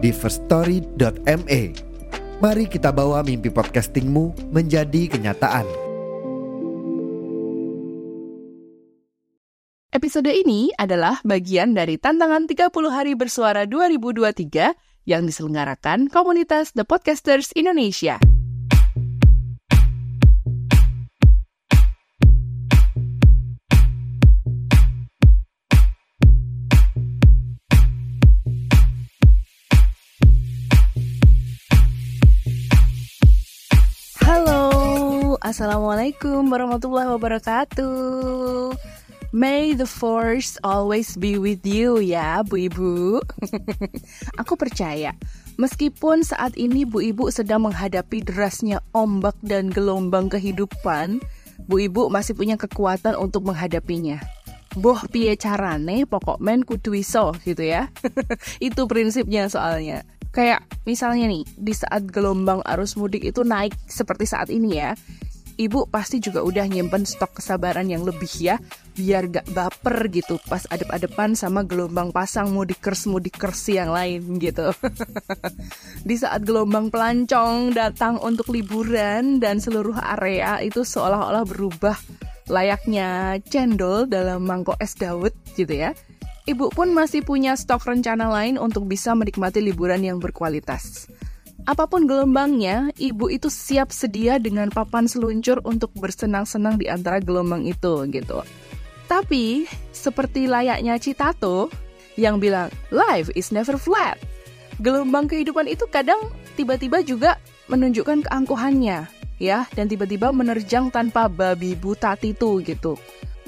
di firststory.me. Mari kita bawa mimpi podcastingmu menjadi kenyataan. Episode ini adalah bagian dari tantangan 30 hari bersuara 2023 yang diselenggarakan komunitas The Podcasters Indonesia. Assalamualaikum warahmatullahi wabarakatuh. May the force always be with you ya, Bu Ibu. Aku percaya, meskipun saat ini Bu Ibu sedang menghadapi derasnya ombak dan gelombang kehidupan, Bu Ibu masih punya kekuatan untuk menghadapinya. Boh piye carane pokok men kudu iso gitu ya. itu prinsipnya soalnya. Kayak misalnya nih, di saat gelombang arus mudik itu naik seperti saat ini ya, ibu pasti juga udah nyimpen stok kesabaran yang lebih ya, biar gak baper gitu pas adep-adepan sama gelombang pasang mudikers mudikers yang lain gitu. di saat gelombang pelancong datang untuk liburan dan seluruh area itu seolah-olah berubah layaknya cendol dalam mangkok es dawet gitu ya. Ibu pun masih punya stok rencana lain untuk bisa menikmati liburan yang berkualitas. Apa pun gelombangnya, ibu itu siap sedia dengan papan seluncur untuk bersenang-senang di antara gelombang itu gitu. Tapi, seperti layaknya Citato yang bilang, life is never flat. Gelombang kehidupan itu kadang tiba-tiba juga menunjukkan keangkuhannya, ya, dan tiba-tiba menerjang tanpa babi buta itu gitu.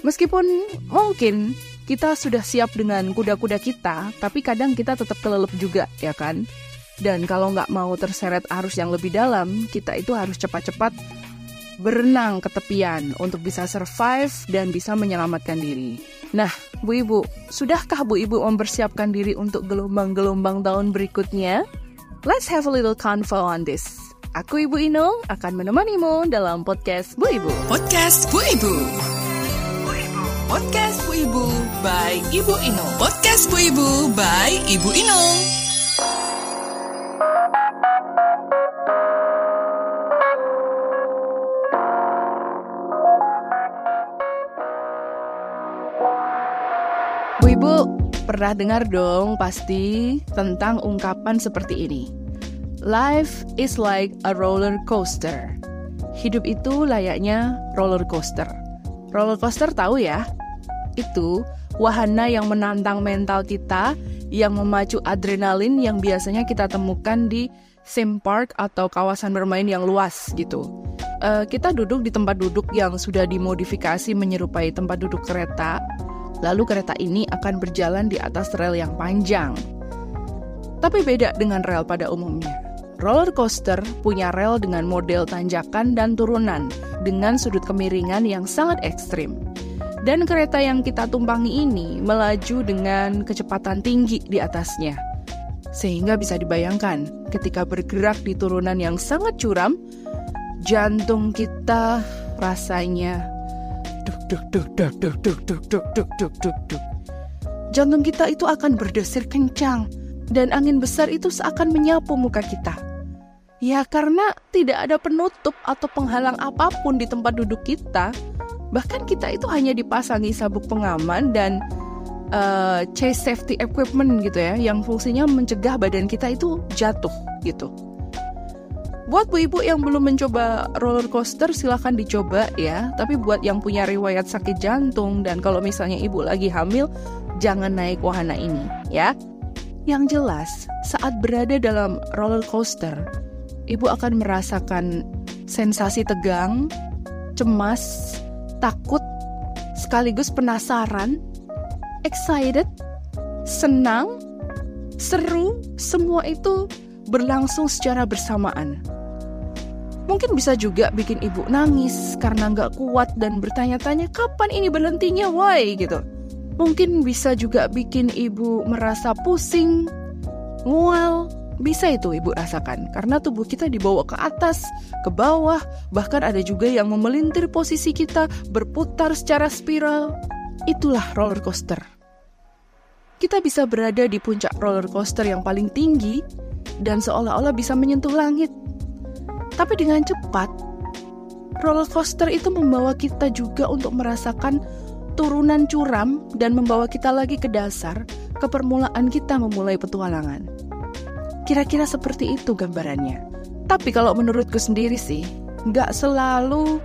Meskipun mungkin kita sudah siap dengan kuda-kuda kita, tapi kadang kita tetap kelelep juga, ya kan? Dan kalau nggak mau terseret arus yang lebih dalam, kita itu harus cepat-cepat berenang ke tepian untuk bisa survive dan bisa menyelamatkan diri. Nah, Bu Ibu, sudahkah Bu Ibu mempersiapkan diri untuk gelombang-gelombang tahun berikutnya? Let's have a little convo on this. Aku Ibu Ino akan menemanimu dalam podcast Bu Ibu. Podcast Bu Ibu. Podcast Bu Ibu by Ibu Ino. Podcast Bu Ibu by Ibu Ino. Bu Ibu, pernah dengar dong pasti tentang ungkapan seperti ini. Life is like a roller coaster. Hidup itu layaknya roller coaster. Roller coaster tahu ya? Itu wahana yang menantang mental kita, yang memacu adrenalin yang biasanya kita temukan di theme park atau kawasan bermain yang luas gitu. Eh, kita duduk di tempat duduk yang sudah dimodifikasi menyerupai tempat duduk kereta, lalu kereta ini akan berjalan di atas rel yang panjang. Tapi beda dengan rel pada umumnya. Roller coaster punya rel dengan model tanjakan dan turunan dengan sudut kemiringan yang sangat ekstrim. Dan kereta yang kita tumpangi ini melaju dengan kecepatan tinggi di atasnya. Sehingga bisa dibayangkan ketika bergerak di turunan yang sangat curam, jantung kita rasanya duk duk duk duk duk duk duk duk duk duk duk. Jantung kita itu akan berdesir kencang dan angin besar itu seakan menyapu muka kita. Ya karena tidak ada penutup atau penghalang apa pun di tempat duduk kita. Bahkan kita itu hanya dipasangi sabuk pengaman dan uh, chase safety equipment gitu ya yang fungsinya mencegah badan kita itu jatuh gitu. Buat bu ibu yang belum mencoba roller coaster silahkan dicoba ya. Tapi buat yang punya riwayat sakit jantung dan kalau misalnya ibu lagi hamil jangan naik wahana ini ya. Yang jelas saat berada dalam roller coaster ibu akan merasakan sensasi tegang, cemas, takut, sekaligus penasaran, excited, senang, seru, semua itu berlangsung secara bersamaan. Mungkin bisa juga bikin ibu nangis karena nggak kuat dan bertanya-tanya kapan ini berhentinya, why gitu. Mungkin bisa juga bikin ibu merasa pusing, mual, bisa itu ibu rasakan karena tubuh kita dibawa ke atas, ke bawah, bahkan ada juga yang memelintir posisi kita berputar secara spiral. Itulah roller coaster. Kita bisa berada di puncak roller coaster yang paling tinggi dan seolah-olah bisa menyentuh langit. Tapi dengan cepat, roller coaster itu membawa kita juga untuk merasakan turunan curam dan membawa kita lagi ke dasar, ke permulaan kita memulai petualangan. Kira-kira seperti itu gambarannya. Tapi kalau menurutku sendiri sih, nggak selalu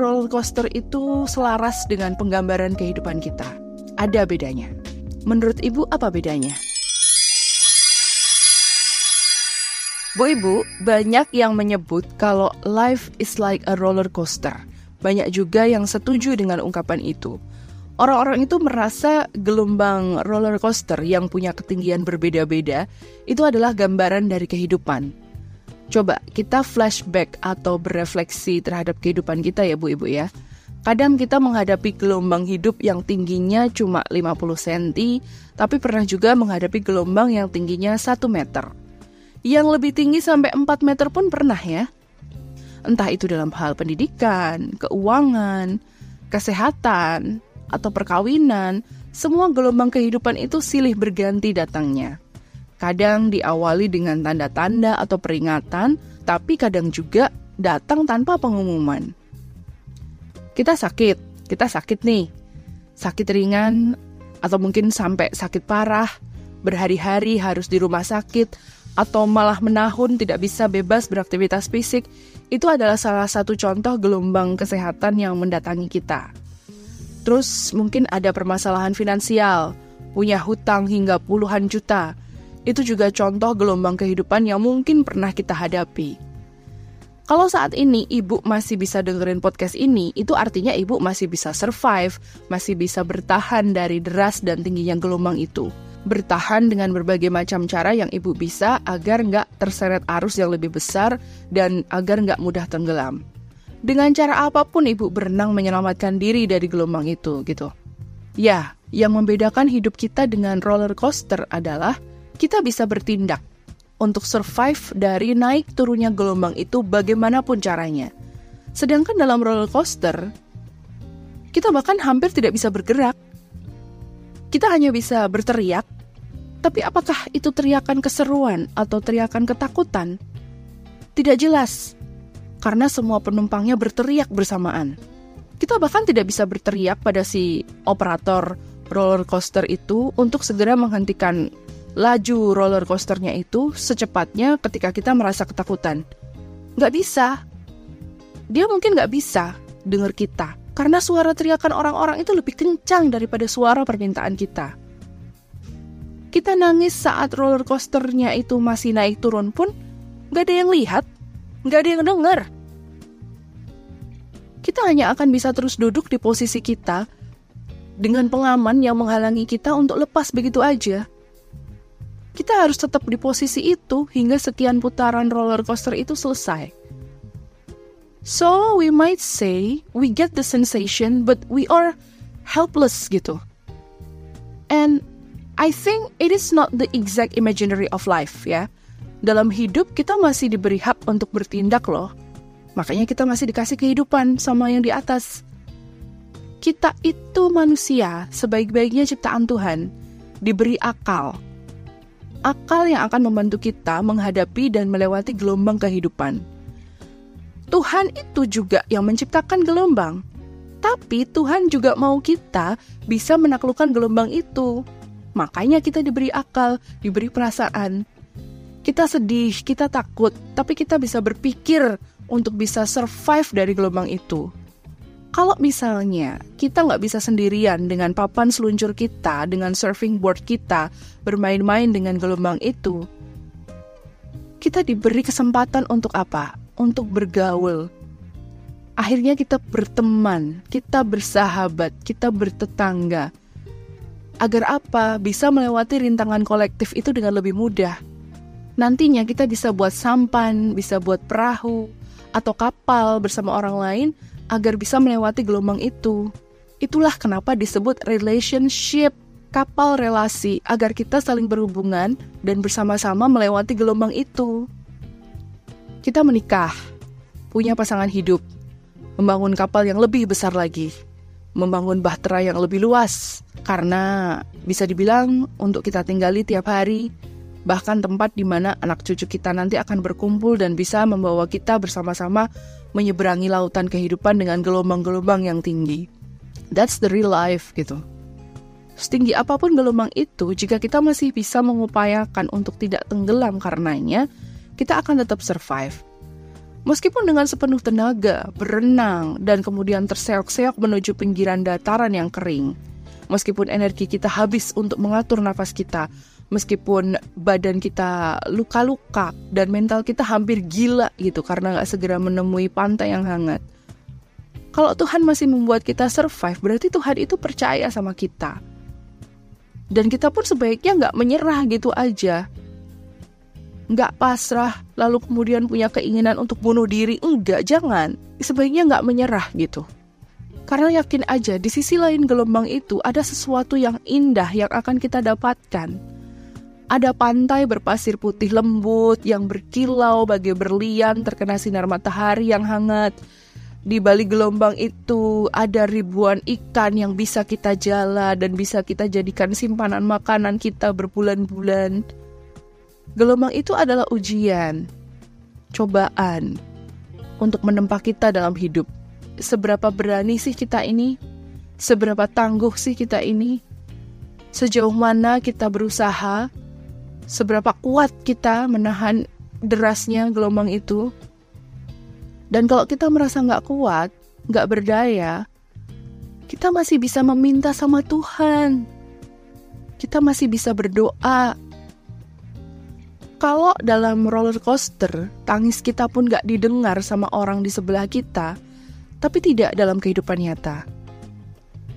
roller coaster itu selaras dengan penggambaran kehidupan kita. Ada bedanya. Menurut ibu apa bedanya? Bu Ibu, banyak yang menyebut kalau life is like a roller coaster. Banyak juga yang setuju dengan ungkapan itu. Orang-orang itu merasa gelombang roller coaster yang punya ketinggian berbeda-beda itu adalah gambaran dari kehidupan. Coba kita flashback atau berefleksi terhadap kehidupan kita ya Bu Ibu ya. Kadang kita menghadapi gelombang hidup yang tingginya cuma 50 cm, tapi pernah juga menghadapi gelombang yang tingginya 1 meter yang lebih tinggi sampai 4 meter pun pernah ya. Entah itu dalam hal pendidikan, keuangan, kesehatan, atau perkawinan, semua gelombang kehidupan itu silih berganti datangnya. Kadang diawali dengan tanda-tanda atau peringatan, tapi kadang juga datang tanpa pengumuman. Kita sakit, kita sakit nih. Sakit ringan atau mungkin sampai sakit parah, berhari-hari harus di rumah sakit, atau malah menahun tidak bisa bebas beraktivitas fisik, itu adalah salah satu contoh gelombang kesehatan yang mendatangi kita. Terus mungkin ada permasalahan finansial, punya hutang hingga puluhan juta. Itu juga contoh gelombang kehidupan yang mungkin pernah kita hadapi. Kalau saat ini ibu masih bisa dengerin podcast ini, itu artinya ibu masih bisa survive, masih bisa bertahan dari deras dan tingginya gelombang itu bertahan dengan berbagai macam cara yang ibu bisa agar nggak terseret arus yang lebih besar dan agar nggak mudah tenggelam. Dengan cara apa pun ibu berenang menyelamatkan diri dari gelombang itu gitu. Ya, yang membedakan hidup kita dengan roller coaster adalah kita bisa bertindak untuk survive dari naik turunnya gelombang itu bagaimanapun caranya. Sedangkan dalam roller coaster, kita bahkan hampir tidak bisa bergerak kita hanya bisa berteriak, tapi apakah itu teriakan keseruan atau teriakan ketakutan? Tidak jelas, karena semua penumpangnya berteriak bersamaan. Kita bahkan tidak bisa berteriak pada si operator roller coaster itu untuk segera menghentikan laju roller coasternya itu secepatnya ketika kita merasa ketakutan. Gak bisa. Dia mungkin gak bisa dengar kita karena suara teriakan orang-orang itu lebih kencang daripada suara permintaan kita. Kita nangis saat roller coasternya itu masih naik turun pun, gak ada yang lihat, gak ada yang dengar. Kita hanya akan bisa terus duduk di posisi kita dengan pengaman yang menghalangi kita untuk lepas begitu aja. Kita harus tetap di posisi itu hingga sekian putaran roller coaster itu selesai. So we might say we get the sensation but we are helpless gitu. And I think it is not the exact imaginary of life ya. Dalam hidup kita masih diberi hak untuk bertindak loh. Makanya kita masih dikasih kehidupan sama yang di atas. Kita itu manusia sebaik-baiknya ciptaan Tuhan, diberi akal. Akal yang akan membantu kita menghadapi dan melewati gelombang kehidupan. Tuhan itu juga yang menciptakan gelombang. Tapi Tuhan juga mau kita bisa menaklukkan gelombang itu. Makanya kita diberi akal, diberi perasaan. Kita sedih, kita takut, tapi kita bisa berpikir untuk bisa survive dari gelombang itu. Kalau misalnya kita nggak bisa sendirian dengan papan seluncur kita, dengan surfing board kita, bermain-main dengan gelombang itu, kita diberi kesempatan untuk apa? Untuk bergaul. Akhirnya kita berteman, kita bersahabat, kita bertetangga. Agar apa? Bisa melewati rintangan kolektif itu dengan lebih mudah. Nantinya kita bisa buat sampan, bisa buat perahu, atau kapal bersama orang lain agar bisa melewati gelombang itu. Itulah kenapa disebut relationship, kapal relasi, agar kita saling berhubungan dan bersama-sama melewati gelombang itu. Kita menikah, punya pasangan hidup, membangun kapal yang lebih besar lagi, membangun bahtera yang lebih luas, karena bisa dibilang untuk kita tinggali tiap hari, bahkan tempat di mana anak cucu kita nanti akan berkumpul dan bisa membawa kita bersama-sama menyeberangi lautan kehidupan dengan gelombang-gelombang yang tinggi. That's the real life gitu. Setinggi apa pun gelombang itu, jika kita masih bisa mengupayakan untuk tidak tenggelam karenanya, kita akan tetap survive. Meskipun dengan sepenuh tenaga, berenang, dan kemudian terseok-seok menuju pinggiran dataran yang kering. Meskipun energi kita habis untuk mengatur nafas kita, meskipun badan kita luka-luka dan mental kita hampir gila gitu karena nggak segera menemui pantai yang hangat. Kalau Tuhan masih membuat kita survive, berarti Tuhan itu percaya sama kita. Dan kita pun sebaiknya nggak menyerah gitu aja. Nggak pasrah, lalu kemudian punya keinginan untuk bunuh diri. Enggak, jangan. Sebaiknya nggak menyerah gitu. Karena yakin aja, di sisi lain gelombang itu ada sesuatu yang indah yang akan kita dapatkan ada pantai berpasir putih lembut yang berkilau bagai berlian terkena sinar matahari yang hangat. Di balik gelombang itu ada ribuan ikan yang bisa kita jala dan bisa kita jadikan simpanan makanan kita berbulan-bulan. Gelombang itu adalah ujian, cobaan untuk menempa kita dalam hidup. Seberapa berani sih kita ini? Seberapa tangguh sih kita ini? Sejauh mana kita berusaha seberapa kuat kita menahan derasnya gelombang itu. Dan kalau kita merasa nggak kuat, nggak berdaya, kita masih bisa meminta sama Tuhan. Kita masih bisa berdoa. Kalau dalam roller coaster, tangis kita pun nggak didengar sama orang di sebelah kita, tapi tidak dalam kehidupan nyata.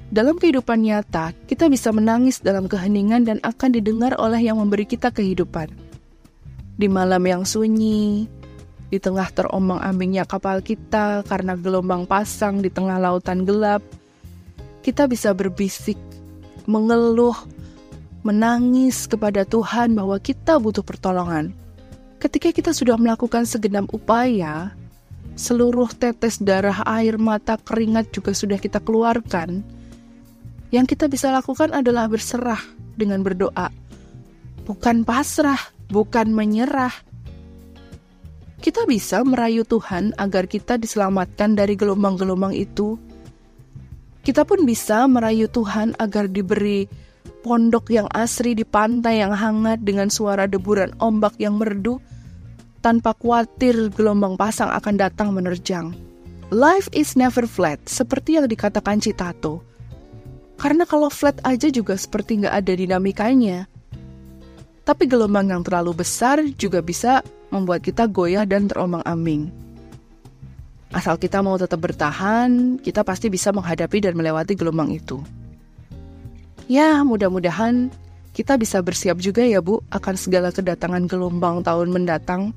Dalam kehidupan nyata, kita bisa menangis dalam keheningan dan akan didengar oleh yang memberi kita kehidupan. Di malam yang sunyi, di tengah terombang-ambingnya kapal kita karena gelombang pasang di tengah lautan gelap, kita bisa berbisik, mengeluh, menangis kepada Tuhan bahwa kita butuh pertolongan. Ketika kita sudah melakukan segenap upaya, seluruh tetes darah, air mata, keringat juga sudah kita keluarkan yang kita bisa lakukan adalah berserah dengan berdoa, bukan pasrah, bukan menyerah. Kita bisa merayu Tuhan agar kita diselamatkan dari gelombang-gelombang itu. Kita pun bisa merayu Tuhan agar diberi pondok yang asri di pantai yang hangat dengan suara deburan ombak yang merdu tanpa khawatir gelombang pasang akan datang menerjang. Life is never flat, seperti yang dikatakan Citato. Karena kalau flat aja juga seperti nggak ada dinamikanya. Tapi gelombang yang terlalu besar juga bisa membuat kita goyah dan terombang-ambing. Asal kita mau tetap bertahan, kita pasti bisa menghadapi dan melewati gelombang itu. Ya, mudah-mudahan kita bisa bersiap juga ya Bu akan segala kedatangan gelombang tahun mendatang.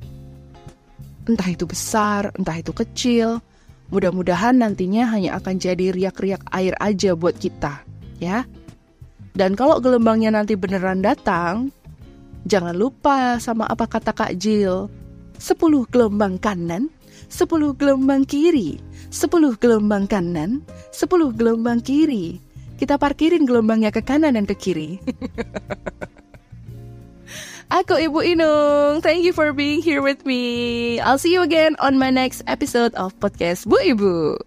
Entah itu besar, entah itu kecil, Mudah-mudahan nantinya hanya akan jadi riak-riak air aja buat kita, ya. Dan kalau gelombangnya nanti beneran datang, jangan lupa sama apa kata Kak Jill. 10 gelombang kanan, 10 gelombang kiri, 10 gelombang kanan, 10 gelombang kiri. Kita parkirin gelombangnya ke kanan dan ke kiri. Aku Ibu Inung. Thank you for being here with me. I'll see you again on my next episode of podcast Bu Ibu.